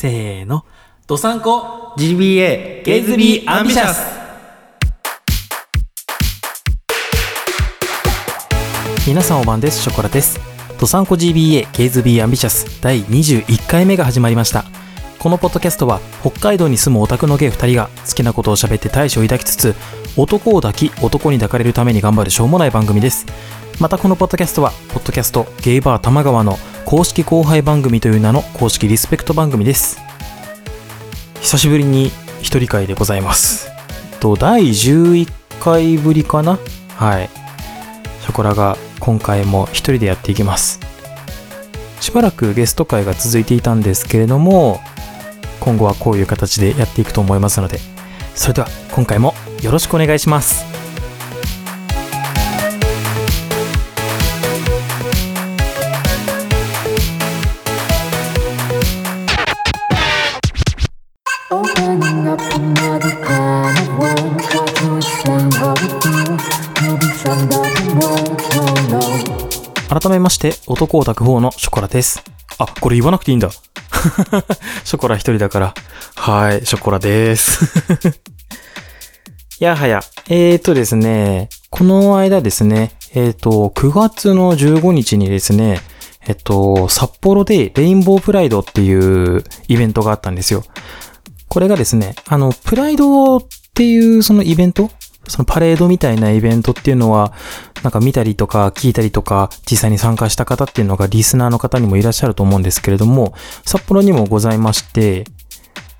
せーの。ドサンコ GBA ゲイズビーアンビシャス皆さんお晩です。ショコラです。ドサンコ GBA ゲイズビーアンビシャス第21回目が始まりました。このポッドキャストは北海道に住むオタクのゲイ2人が好きなことを喋って大志を抱きつつ男を抱き男に抱かれるために頑張るしょうもない番組です。またこのポッドキャストはポッドキャストゲイバー玉川の公式後輩番組という名の公式リスペクト番組です。久しぶりに一人会でございます。と第11回ぶりかな？はい。ショコラが今回も一人でやっていきます。しばらくゲスト会が続いていたんですけれども、今後はこういう形でやっていくと思いますので、それでは今回もよろしくお願いします。男オタク4のショコラです。あ、これ言わなくていいんだ。ショコラ一人だから。はい、ショコラです。やはや。えーとですね、この間ですね、えーと、9月の15日にですね、えっと、札幌でレインボープライドっていうイベントがあったんですよ。これがですね、あの、プライドっていうそのイベントそのパレードみたいなイベントっていうのは、なんか見たりとか聞いたりとか、実際に参加した方っていうのがリスナーの方にもいらっしゃると思うんですけれども、札幌にもございまして、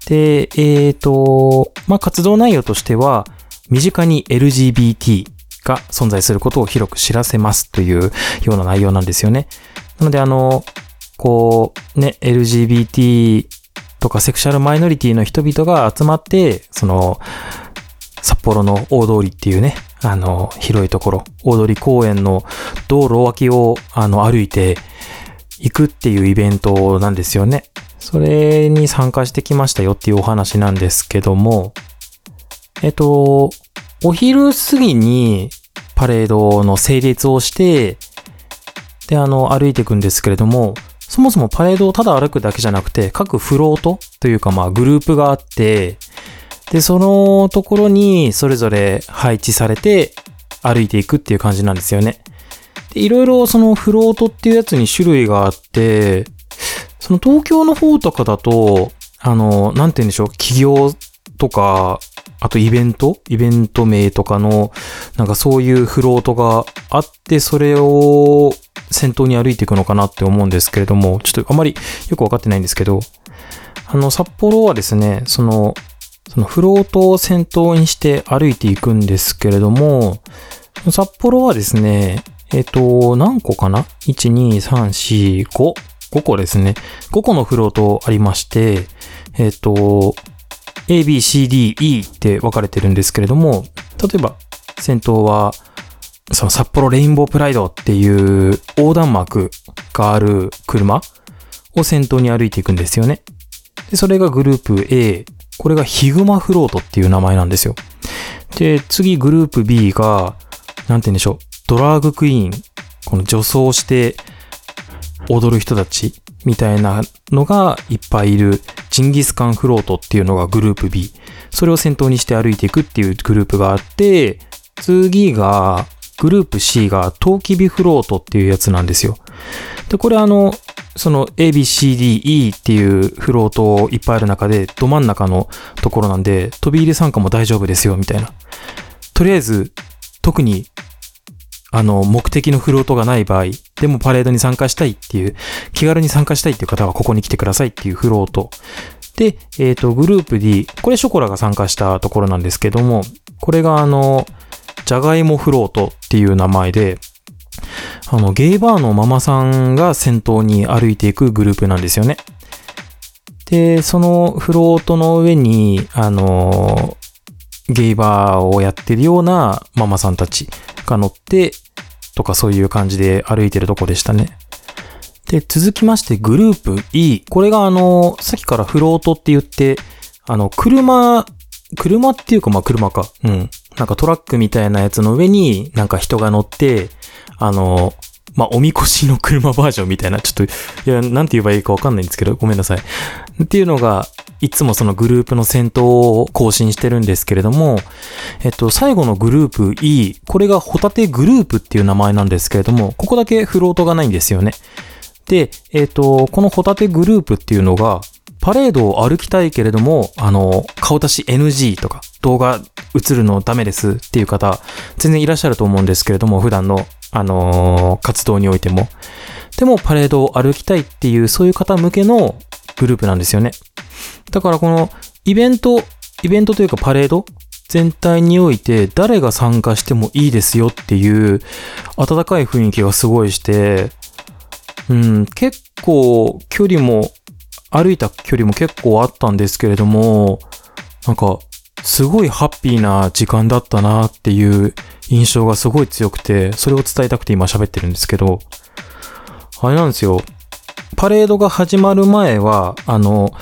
で、えっ、と、まあ、活動内容としては、身近に LGBT が存在することを広く知らせますというような内容なんですよね。なので、あの、こう、ね、LGBT とかセクシャルマイノリティの人々が集まって、その、札幌の大通りっていうね、あの、広いところ、大通公園の道路脇を、あの、歩いて行くっていうイベントなんですよね。それに参加してきましたよっていうお話なんですけども、えっと、お昼過ぎにパレードの成立をして、で、あの、歩いていくんですけれども、そもそもパレードをただ歩くだけじゃなくて、各フロートというかまあグループがあって、で、そのところにそれぞれ配置されて歩いていくっていう感じなんですよね。で、いろいろそのフロートっていうやつに種類があって、その東京の方とかだと、あの、なんて言うんでしょう、企業とか、あとイベントイベント名とかの、なんかそういうフロートがあって、それを先頭に歩いていくのかなって思うんですけれども、ちょっとあまりよくわかってないんですけど、あの、札幌はですね、その、そのフロートを先頭にして歩いていくんですけれども、札幌はですね、えっ、と、何個かな ?1、2、3、4、5。5個ですね。5個のフロートありまして、えっ、と、A, B, C, D, E って分かれてるんですけれども、例えば、先頭は、その札幌レインボープライドっていう横断幕がある車を先頭に歩いていくんですよね。で、それがグループ A、これがヒグマフロートっていう名前なんですよ。で、次グループ B が、なんて言うんでしょう、ドラァグクイーン、この女装して踊る人たちみたいなのがいっぱいいるジンギスカンフロートっていうのがグループ B。それを先頭にして歩いていくっていうグループがあって、次が、グループ C がトウキビフロートっていうやつなんですよ。で、これあの、その A, B, C, D, E っていうフロートいっぱいある中で、ど真ん中のところなんで、飛び入り参加も大丈夫ですよ、みたいな。とりあえず、特に、あの、目的のフロートがない場合、でもパレードに参加したいっていう、気軽に参加したいっていう方はここに来てくださいっていうフロート。で、えっ、と、グループ D、これショコラが参加したところなんですけども、これがあの、ジャガイモフロートっていう名前で、あの、ゲイバーのママさんが先頭に歩いていくグループなんですよね。で、そのフロートの上に、あの、ゲイバーをやってるようなママさんたちが乗って、とかそういう感じで歩いてるとこでしたね。で、続きましてグループ E。これがあの、さっきからフロートって言って、あの、車、車っていうかまあ車か。うん。なんかトラックみたいなやつの上になんか人が乗って、あの、まあ、おみこしの車バージョンみたいな、ちょっと、いや、なんて言えばいいかわかんないんですけど、ごめんなさい。っていうのが、いつもそのグループの先頭を更新してるんですけれども、えっと、最後のグループ E、これがホタテグループっていう名前なんですけれども、ここだけフロートがないんですよね。で、えっと、このホタテグループっていうのが、パレードを歩きたいけれども、あの、顔出し NG とか、動画映るのダメですっていう方、全然いらっしゃると思うんですけれども、普段の、あのー活動においても。でも、パレードを歩きたいっていう、そういう方向けのグループなんですよね。だからこの、イベント、イベントというかパレード全体において誰が参加してもいいですよっていう温かい雰囲気がすごいして、うん、結構距離も、歩いた距離も結構あったんですけれども、なんか、すごいハッピーな時間だったなっていう印象がすごい強くて、それを伝えたくて今喋ってるんですけど、あれなんですよ。パレードが始まる前は、あの、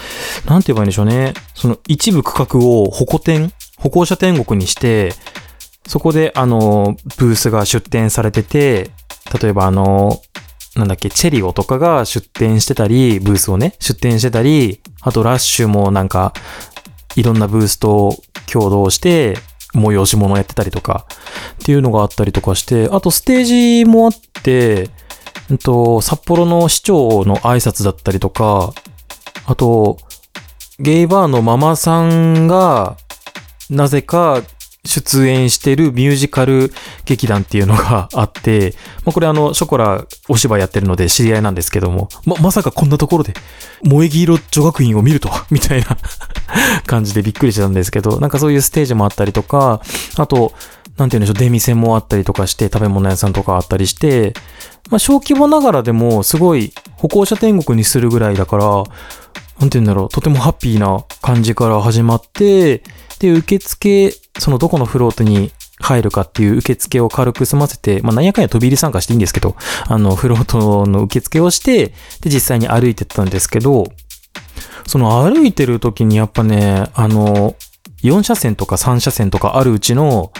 なんて言えばいいんでしょうね。その一部区画を歩行天、歩行者天国にして、そこであの、ブースが出展されてて、例えばあの、なんだっけ、チェリオとかが出展してたり、ブースをね、出展してたり、あとラッシュもなんか、いろんなブースと共同して、催し物やってたりとか、っていうのがあったりとかして、あとステージもあって、うんと、札幌の市長の挨拶だったりとか、あと、ゲイバーのママさんが、なぜか出演してるミュージカル劇団っていうのがあって、まあ、これあの、ショコラお芝居やってるので知り合いなんですけども、ま、まさかこんなところで、萌え木色女学院を見ると、みたいな 感じでびっくりしてたんですけど、なんかそういうステージもあったりとか、あと、なんて言うんでしょう、出店もあったりとかして、食べ物屋さんとかあったりして、まあ、小規模ながらでも、すごい、歩行者天国にするぐらいだから、なんて言うんだろう、とてもハッピーな感じから始まって、で、受付、そのどこのフロートに入るかっていう受付を軽く済ませて、まあ、なんやかんや飛び入り参加していいんですけど、あの、フロートの受付をして、で、実際に歩いてったんですけど、その歩いてる時にやっぱね、あの、4車線とか3車線とかあるうちの、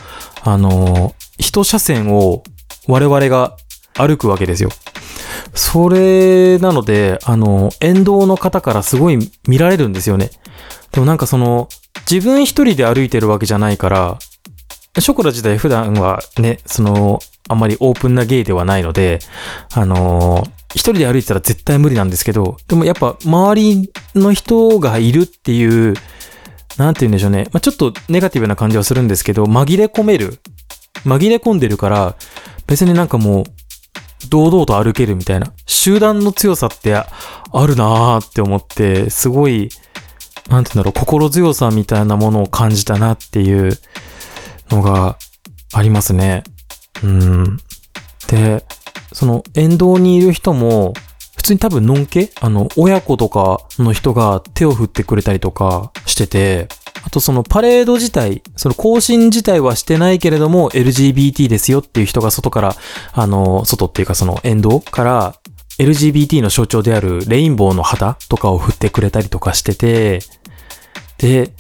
あの、1車線を我々が歩くわけですよ。それなので、あの、沿道の方からすごい見られるんですよね。でもなんかその、自分一人で歩いてるわけじゃないから、ショコラ自体普段はね、その、あんまりオープンなゲイではないので、あのー一人で歩いてたら絶対無理なんですけど、でもやっぱ周りの人がいるっていう、なんて言うんでしょうね。まあ、ちょっとネガティブな感じはするんですけど、紛れ込める。紛れ込んでるから、別になんかもう、堂々と歩けるみたいな。集団の強さってあるなーって思って、すごい、なんて言うんだろう、心強さみたいなものを感じたなっていうのがありますね。うん。で、その沿道にいる人も、普通に多分のんけ？あの、親子とかの人が手を振ってくれたりとかしてて、あとそのパレード自体、その更新自体はしてないけれども LGBT ですよっていう人が外から、あの、外っていうかその沿道から LGBT の象徴であるレインボーの旗とかを振ってくれたりとかしてて、で、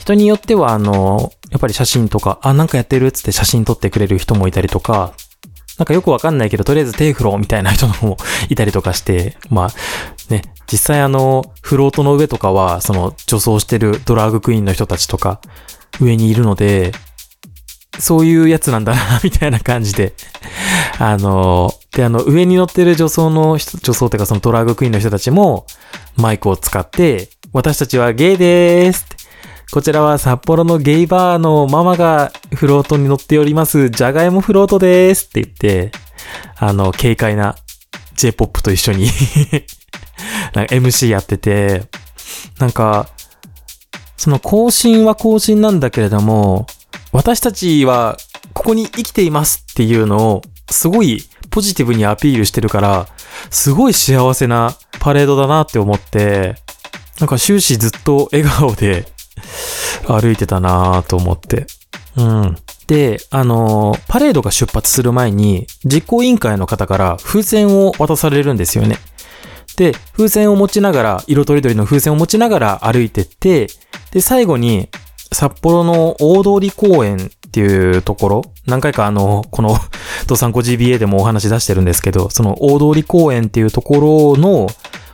人によってはあの、やっぱり写真とか、あ、なんかやってるっつって写真撮ってくれる人もいたりとか、なんかよくわかんないけど、とりあえず手振ろうみたいな人もいたりとかして、まあ、実際あの、フロートの上とかは、その女装してるドラァグクイーンの人たちとか、上にいるので、そういうやつなんだな、みたいな感じで。あの、で、あの、上に乗ってる女装の人、女装っていうかそのドラァグクイーンの人たちも、マイクを使って、私たちはゲイでーすこちらは札幌のゲイバーのママがフロートに乗っております、じゃがいもフロートでーすって言って、あの、軽快な J-POP と一緒になんか MC やってて、なんか、その更新は更新なんだけれども、私たちはここに生きていますっていうのをすごいポジティブにアピールしてるから、すごい幸せなパレードだなって思って、なんか終始ずっと笑顔で歩いてたなと思って。うん。で、あのーパレードが出発する前に、実行委員会の方から風船を渡されるんですよね。で、風船を持ちながら、色とりどりの風船を持ちながら歩いてって、で、最後に、札幌の大通公園っていうところ、何回かあの、この、ドサンコ GBA でもお話出してるんですけど、その大通公園っていうところの、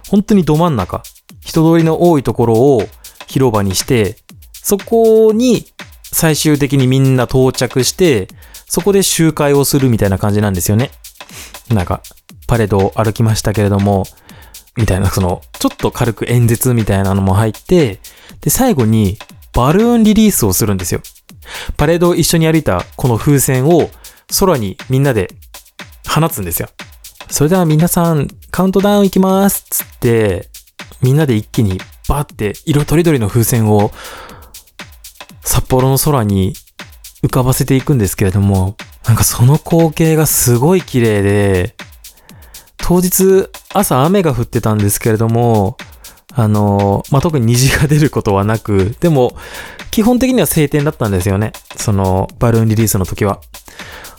本当にど真ん中人通りの多いところを広場にして、そこに最終的にみんな到着して、そこで集会をするみたいな感じなんですよね。なんか、パレードを歩きましたけれども、みたいな、その、ちょっと軽く演説みたいなのも入って、で、最後にバルーンリリースをするんですよ。パレードを一緒に歩いたこの風船を空にみんなで放つんですよ。それでは皆さん、カウントダウンいきますつって、みんなで一気にバーって色とりどりの風船を札幌の空に浮かばせていくんですけれども、なんかその光景がすごい綺麗で、当日朝雨が降ってたんですけれども、あの、まあ、特に虹が出ることはなく、でも、基本的には晴天だったんですよね。その、バルーンリリースの時は。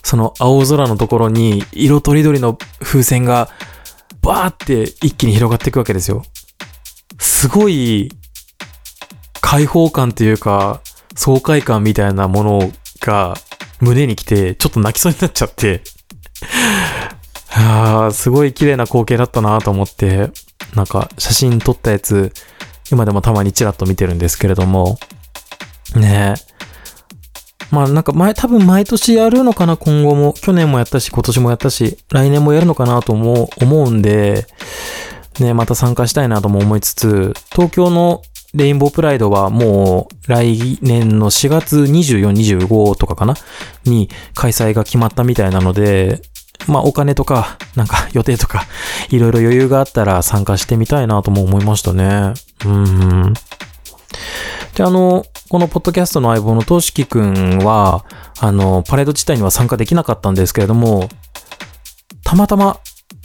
その青空のところに、色とりどりの風船が、バーって一気に広がっていくわけですよ。すごい、開放感というか、爽快感みたいなものが胸に来て、ちょっと泣きそうになっちゃって。あすごい綺麗な光景だったなと思って、なんか写真撮ったやつ、今でもたまにチラッと見てるんですけれども、ねえ。まあなんか前、多分毎年やるのかな、今後も。去年もやったし、今年もやったし、来年もやるのかなと思う、思うんで、ねまた参加したいなとも思いつつ、東京のレインボープライドはもう来年の4月24、25とかかな？に開催が決まったみたいなので、まあお金とか、なんか 予定とか、いろいろ余裕があったら参加してみたいなとも思いましたね。うん。で、あの、このポッドキャストの相棒のとしきくんは、あの、パレード自体には参加できなかったんですけれども、たまたま、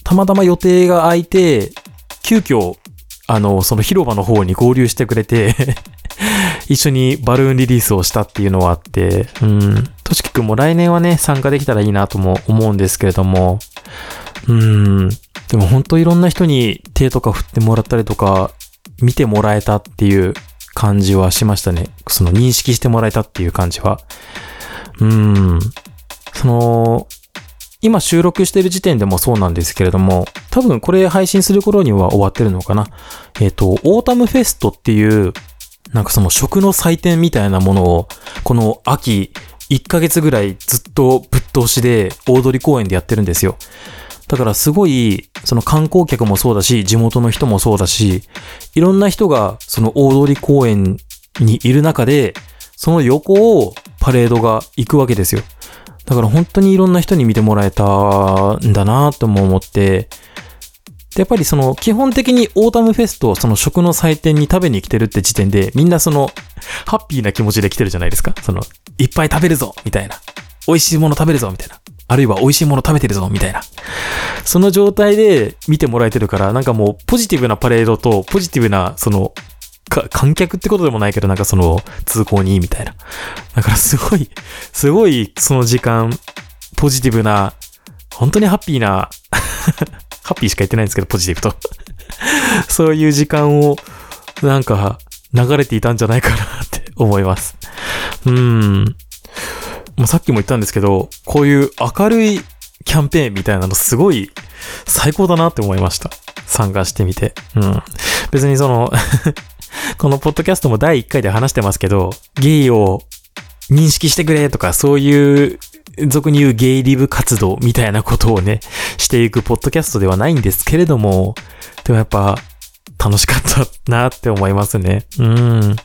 たまたま予定が空いて、急遽、あの、その広場の方に合流してくれて、一緒にバルーンリリースをしたっていうのはあって、うん。としきくんも来年はね、参加できたらいいなとも思うんですけれども、うん。でも本当いろんな人に手とか振ってもらったりとか、見てもらえたっていう感じはしましたね。その認識してもらえたっていう感じは。うん。その、今収録してる時点でもそうなんですけれども、多分これ配信する頃には終わってるのかな。えっ、と、オータムフェストっていう、なんかその食の祭典みたいなものを、この秋、1ヶ月ぐらいずっとぶっ通しで大通公園でやってるんですよ。だからすごい、その観光客もそうだし、地元の人もそうだし、いろんな人がその大通公園にいる中で、その横をパレードが行くわけですよ。だから本当にいろんな人に見てもらえたんだなとも思って、やっぱりその基本的にオータムフェスト、その食の祭典に食べに来てるって時点で、みんなそのハッピーな気持ちで来てるじゃないですか。その、いっぱい食べるぞみたいな。美味しいもの食べるぞみたいな。あるいは美味しいもの食べてるぞみたいな。その状態で見てもらえてるから、なんかもうポジティブなパレードとポジティブな、その、観客ってことでもないけど、なんかその、通行にいいみたいな。だからすごい、すごいその時間、ポジティブな、本当にハッピーな、ハッピーしか言ってないんですけど、ポジティブと。そういう時間を、なんか、流れていたんじゃないかなって思います。うん。もうさっきも言ったんですけど、こういう明るいキャンペーンみたいなのすごい最高だなって思いました。参加してみて。うん。別にその、このポッドキャストも第1回で話してますけど、ゲイを認識してくれとか、そういう、俗に言うゲイリブ活動みたいなことをね、していくポッドキャストではないんですけれども、でもやっぱ、楽しかったなって思いますね。うん。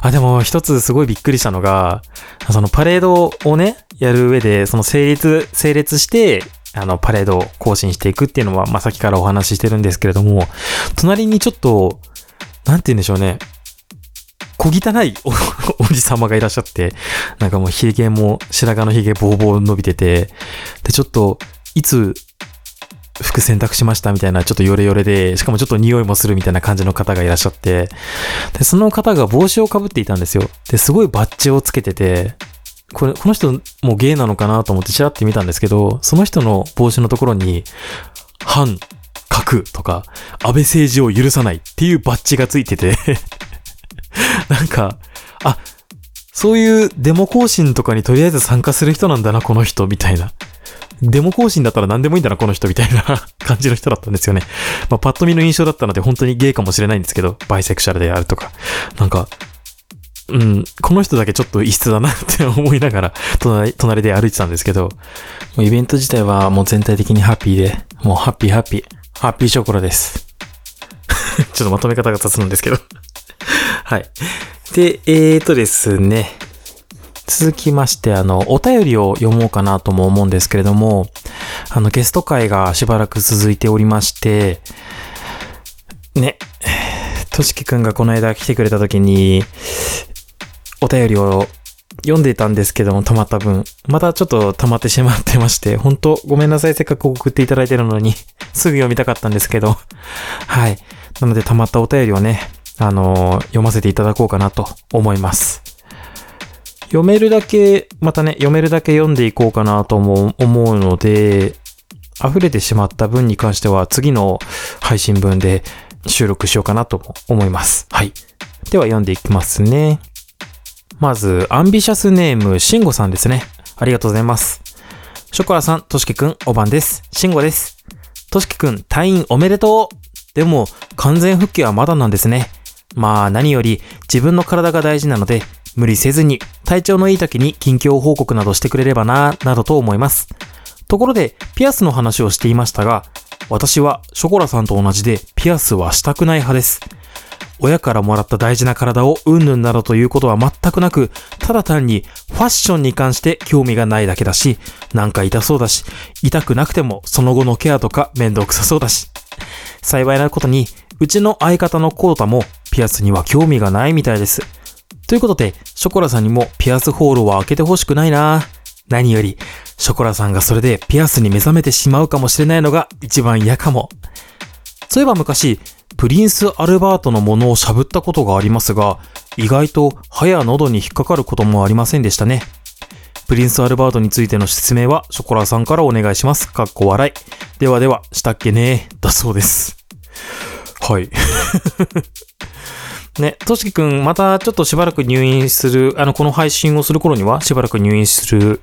あ、でも一つすごいびっくりしたのが、そのパレードをね、やる上で、その成立、整列して、あの、パレードを更新していくっていうのは、まあ、さっきからお話ししてるんですけれども、隣にちょっと、なんて言うんでしょうね。小汚いお おじさまがいらっしゃって、なんかもう髭も、白髪の髭ボーボー伸びてて、で、ちょっと、いつ、服洗濯しましたみたいな、ちょっとヨレヨレで、しかもちょっと匂いもするみたいな感じの方がいらっしゃって、で、その方が帽子をかぶっていたんですよ。で、すごいバッジをつけてて、これ、この人もゲイなのかなと思ってチラって見たんですけど、その人の帽子のところに、反、核とか、安倍政治を許さないっていうバッジがついてて、なんか、あ、そういうデモ行進とかにとりあえず参加する人なんだな、この人、みたいな。デモ行進だったら何でもいいんだな、この人みたいな 感じの人だったんですよね。まあ、パッと見の印象だったので本当にゲイかもしれないんですけど、バイセクシャルであるとか。なんか、うん、この人だけちょっと異質だなって思いながら隣、隣で歩いてたんですけど、もうイベント自体はもう全体的にハッピーで、もうハッピーハッピー、ハッピーショコラです。ちょっとまとめ方が雑なんですけどはい。で、えーとですね。続きまして、あの、お便りを読もうかなとも思うんですけれども、あの、ゲスト会がしばらく続いておりまして、ね、としきくんがこの間来てくれた時に、お便りを読んでたんですけども、溜まった分、またちょっと溜まってしまってまして、本当ごめんなさい、せっかく送っていただいてるのに、すぐ読みたかったんですけど、はい。なので溜まったお便りをね、あの、読ませていただこうかなと思います。読めるだけ、またね、読めるだけ読んでいこうかなとも思うので、溢れてしまった分に関しては次の配信分で収録しようかなと思います。はい。では読んでいきますね。まず、アンビシャスネーム、シンゴさんですね。ありがとうございます。ショコラさん、トシキくん、おばんです。シンゴです。トシキくん、退院おめでとうでも、完全復帰はまだなんですね。まあ、何より、自分の体が大事なので、無理せずに、体調のいい時に近況報告などしてくれればな、などと思います。ところで、ピアスの話をしていましたが、私はショコラさんと同じで、ピアスはしたくない派です。親からもらった大事な体をうんぬんなどということは全くなく、ただ単にファッションに関して興味がないだけだし、なんか痛そうだし、痛くなくてもその後のケアとか面倒くさそうだし。幸いなことに、うちの相方のコータもピアスには興味がないみたいです。ということで、ショコラさんにもピアスホールを開けてほしくないな何より、ショコラさんがそれでピアスに目覚めてしまうかもしれないのが一番嫌かも。そういえば昔、プリンス・アルバートのものをしゃぶったことがありますが、意外と歯や喉に引っかかることもありませんでしたね。プリンス・アルバートについての説明はショコラさんからお願いします。かっこ笑い。ではでは、したっけねだそうです。はい。ね、としきくん、またちょっとしばらく入院する、あの、この配信をする頃にはしばらく入院する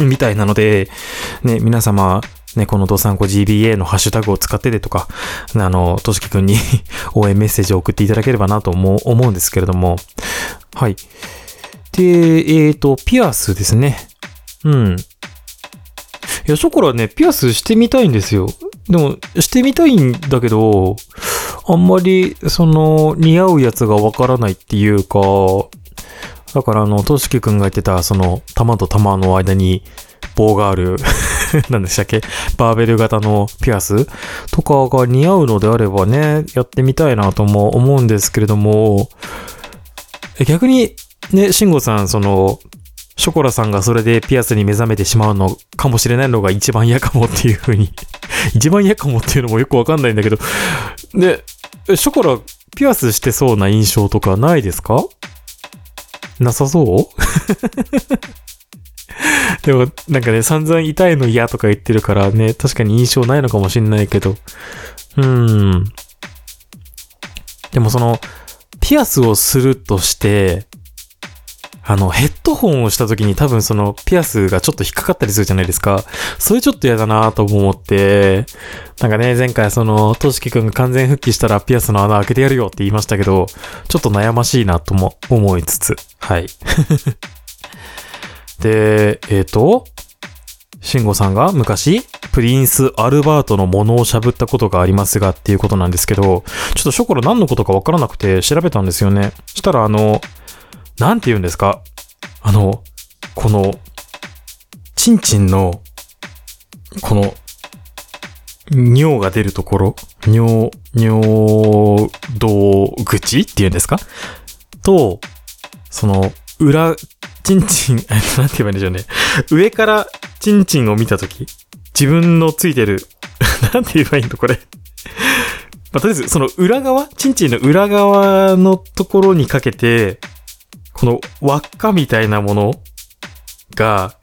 みたいなので、ね、皆様、ね、このドサンコ GBA のハッシュタグを使ってでとか、あの、としきくんに 応援メッセージを送っていただければなと思う思うんですけれども、はい。で、えっ、ー、と、ピアスですね。うん。いや、ショコラね、ピアスしてみたいんですよ。でも、してみたいんだけど、あんまり、その、似合うやつがわからないっていうか、だからあの、としきくんが言ってた、その、玉と玉の間に棒がある 何でしたっけ？バーベル型のピアスとかが似合うのであればね、やってみたいなとも思うんですけれども、逆に、ね、慎吾さん、その、ショコラさんがそれでピアスに目覚めてしまうのかもしれないのが一番嫌かもっていう風に 一番嫌かもっていうのもよくわかんないんだけど、で、ショコラ、ピアスしてそうな印象とかないですか？なさそう？でも、なんかね、散々痛いの嫌とか言ってるからね、確かに印象ないのかもしんないけど。うーん。でもその、ピアスをするとして、あの、ヘッドホンをした時に多分そのピアスがちょっと引っかかったりするじゃないですか。それちょっと嫌だなと思って、なんかね、前回その、としきくんが完全復帰したらピアスの穴開けてやるよって言いましたけど、ちょっと悩ましいなとも思いつつ、はい。で、えっ、ー、と、慎吾さんが昔、プリンス・アルバートのものをしゃぶったことがありますがっていうことなんですけど、ちょっとショコラ何のことかわからなくて調べたんですよね。したらあの、なんて言うんですか？あの、この、チンチンの、この、尿が出るところ、尿、尿道口っていうんですか？と、その、裏、チンチン、なんて言えばいいんでしょうね。上からチンチンを見たとき、自分のついてる、なんて言えばいいのこれ？まあ、とりあえず、その裏側、チンチンの裏側のところにかけて、この輪っかみたいなものが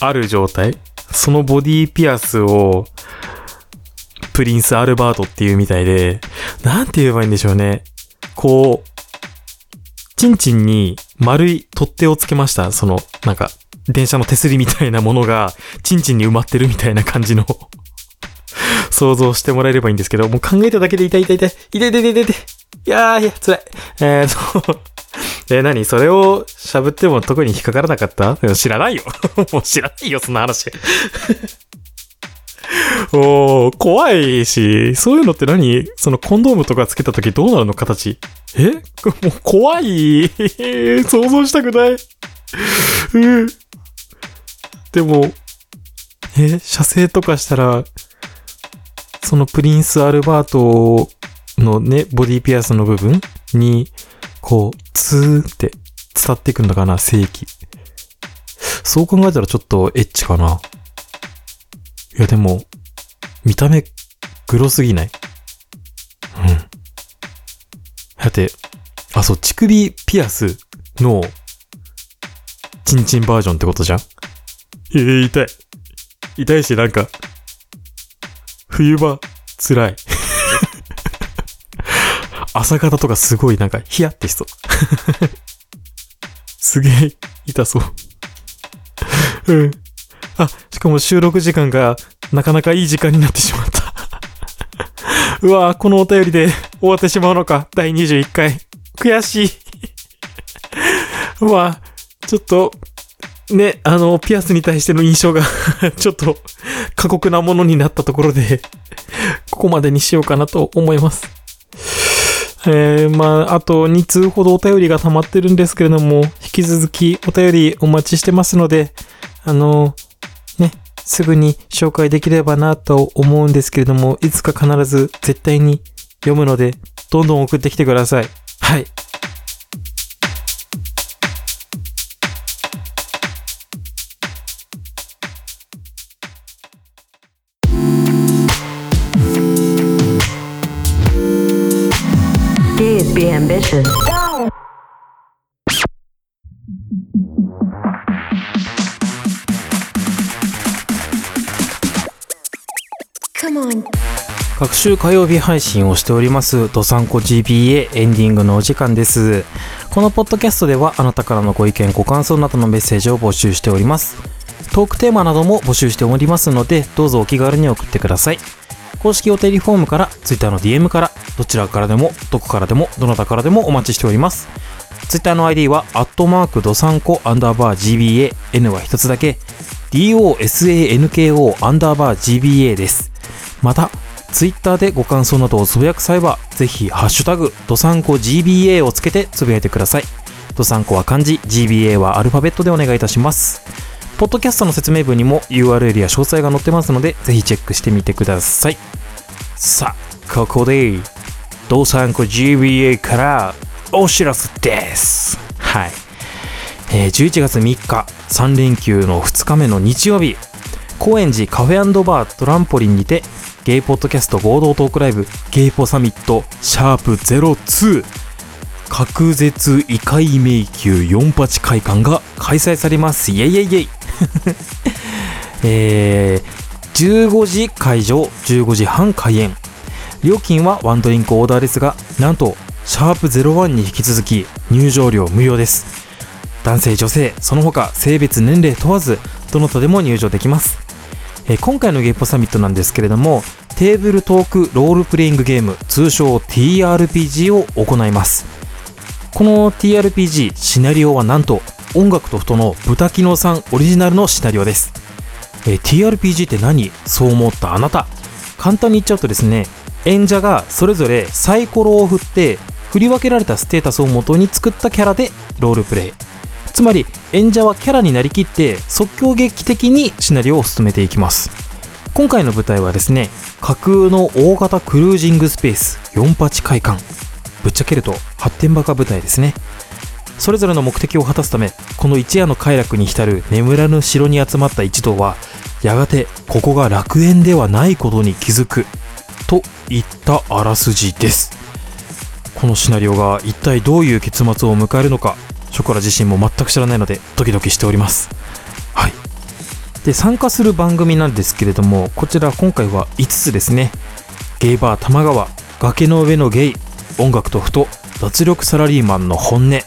ある状態。そのボディピアスを、プリンス・アルバートっていうみたいで、なんて言えばいいんでしょうね。こう、チンチンに丸い取っ手をつけました。その、なんか、電車の手すりみたいなものが、チンチンに埋まってるみたいな感じの想像してもらえればいいんですけど、もう考えただけで痛い痛い痛い、痛い痛い痛い痛い痛い。いやー、いや、辛い。えーと、え、何？それをしゃぶっても特に引っかからなかった？知らないよ。もう知らないよ、そんな話。おー、怖いし、そういうのって何？そのコンドームとかつけた時どうなるの形？え？もう怖い。想像したくない。でも、え、射精とかしたら、そのプリンス・アルバートのね、ボディピアスの部分に、こう、ツーって伝っていくんだかな、精液。そう考えたらちょっとエッチかな。いやでも、見た目、グロすぎない？うん。だって、あ、そう、乳首ピアスの、チンチンバージョンってことじゃん？えー、痛い。痛いし、なんか、冬場、辛い。朝方とかすごいなんかヒヤってしそう。すげえ痛そう。うん。あ、しかも収録時間がなかなかいい時間になってしまった うわぁ、このお便りで終わってしまうのか。第21回。悔しい うわぁ、ちょっと、ね、あの、ピアスに対しての印象がちょっと過酷なものになったところでここまでにしようかなと思います。えー、まあ、あと2通ほどお便りが溜まってるんですけれども、引き続きお便りお待ちしてますので、あの、ね、すぐに紹介できればなと思うんですけれども、いつか必ず絶対に読むので、どんどん送ってきてください。はい。Be ambitious. Come on. 各週火曜日配信をしております、ドサンコ GBA エンディングのお時間です。このポッドキャストではあなたからのご意見、ご感想などのメッセージを募集しております。トークテーマなども募集しておりますので、どうぞお気軽に送ってください。公式お手入フォームから、Twitter の DM から、どちらからでも、どこからでも、どなたからでもお待ちしております。Twitter の ID は、アットマークドサンコアンダーバー GBA、N は一つだけ、DOSANKO アンダーバー GBA です。また、Twitter でご感想などをつぶやく際は、ぜひ、ハッシュタグ、ドサンコ GBA をつけてつぶやいてください。ドサンコは漢字、GBA はアルファベットでお願いいたします。ポッドキャストの説明文にも URL や詳細が載ってますので、ぜひチェックしてみてください。さあ、ここで、ドサンコ GBA からお知らせです。はい。えー、11月3日、3連休の2日目の日曜日、高円寺カフェバートランポリンにて、ゲイポッドキャスト合同トークライブ、ゲイポサミット、シャープ02、隔絶異界迷宮48会館が開催されます。イェイイェイイェイ えー、15時会場、15時半開演。料金はワンドリンクオーダーですが、なんと、シャープ01に引き続き入場料無料です。男性、女性、その他性別、年齢問わず、どなたでも入場できます。えー、今回のゲイポサミットなんですけれども、テーブルトークロールプレイングゲーム、通称 TRPG を行います。この TRPG、シナリオはなんと、音楽と太の豚キノさんオリジナルのシナリオです。えー、TRPG って何そう思ったあなた。簡単に言っちゃうとですね、演者がそれぞれサイコロを振って振り分けられたステータスを元に作ったキャラでロールプレイ。つまり演者はキャラになりきって即興劇的にシナリオを進めていきます。今回の舞台はですね、架空の大型クルージングスペース48会館。ぶっちゃけると発展場が舞台ですね。それぞれの目的を果たすためこの一夜の快楽に浸る眠らぬ城に集まった一同はやがてここが楽園ではないことに気づくといったあらすじです。このシナリオが一体どういう結末を迎えるのかショコラ自身も全く知らないのでドキドキしております。はい。で参加する番組なんですけれどもこちら今回は5つですね。ゲイバー玉川崖の上のゲイ音楽とふと脱力サラリーマンの本音。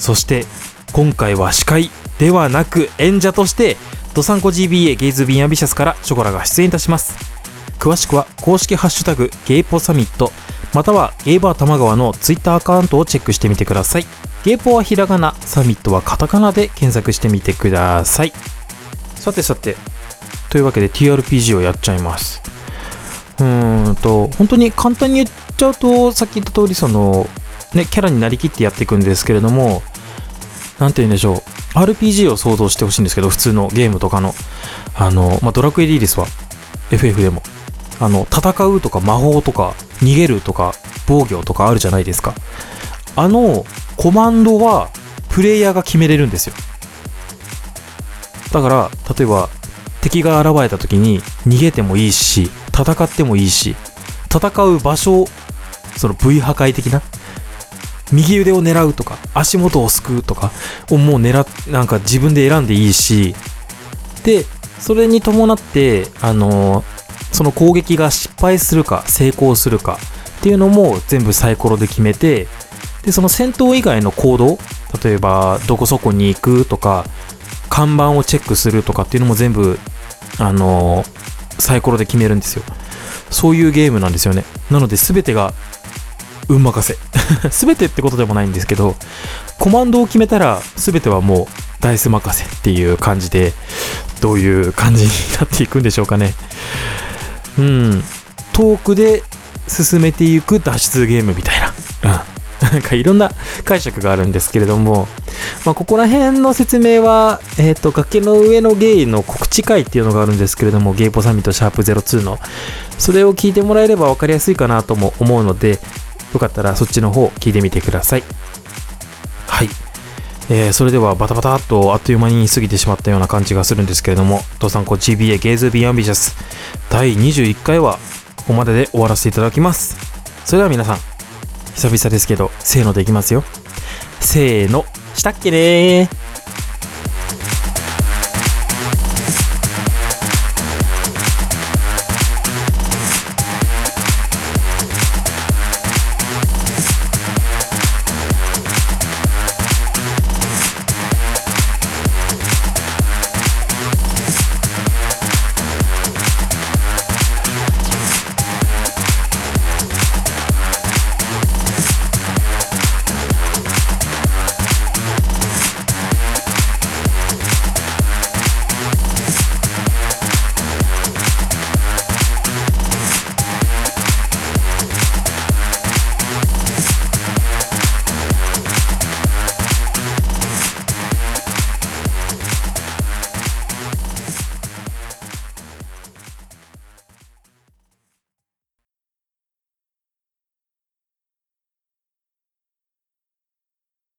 そして今回は司会ではなく演者としてドサンコ GBA ゲイズビンアビシャスからショコラが出演いたします。詳しくは公式ハッシュタグゲイポサミットまたはゲイバー玉川のツイッターアカウントをチェックしてみてください。ゲイポはひらがなサミットはカタカナで検索してみてください。さてさて。というわけで TRPG をやっちゃいます。うーんと本当に簡単に言っちゃうとさっき言った通りそのねキャラになりきってやっていくんですけれどもなんて言うんでしょう。RPG を想像してほしいんですけど普通のゲームとかの。あの、まあ、ドラクエでいいですわ FF でも。あの戦うとか魔法とか逃げるとか防御とかあるじゃないですか。あのコマンドはプレイヤーが決めれるんですよ。だから例えば敵が現れた時に逃げてもいいし戦ってもいいし戦う場所その V 破壊的な右腕を狙うとか足元をすくうとかをもう狙っなんか自分で選んでいいしでそれに伴ってあのその攻撃が失敗するか成功するかっていうのも全部サイコロで決めてでその戦闘以外の行動例えばどこそこに行くとか看板をチェックするとかっていうのも全部あのサイコロで決めるんですよ。そういうゲームなんですよね。なので全てが運任せ。全てってことでもないんですけどコマンドを決めたら全てはもうダイス任せっていう感じでどういう感じになっていくんでしょうかね。うん。トークで進めていく脱出ゲームみたいな。うん。なんかいろんな解釈があるんですけれども、まあ、ここら辺の説明は、えっ、ー、と、崖の上のゲイの告知会っていうのがあるんですけれども、ゲイポサミットシャープ02の、それを聞いてもらえれば分かりやすいかなとも思うので、よかったらそっちの方聞いてみてください。はい。えー、それではバタバタっとあっという間に過ぎてしまったような感じがするんですけれども、ドサンコ GBA ゲイズビーアンビシャス第21回はここまでで終わらせていただきます。それでは皆さん、久々ですけど、せーのでいきますよ。せーの、したっけねー。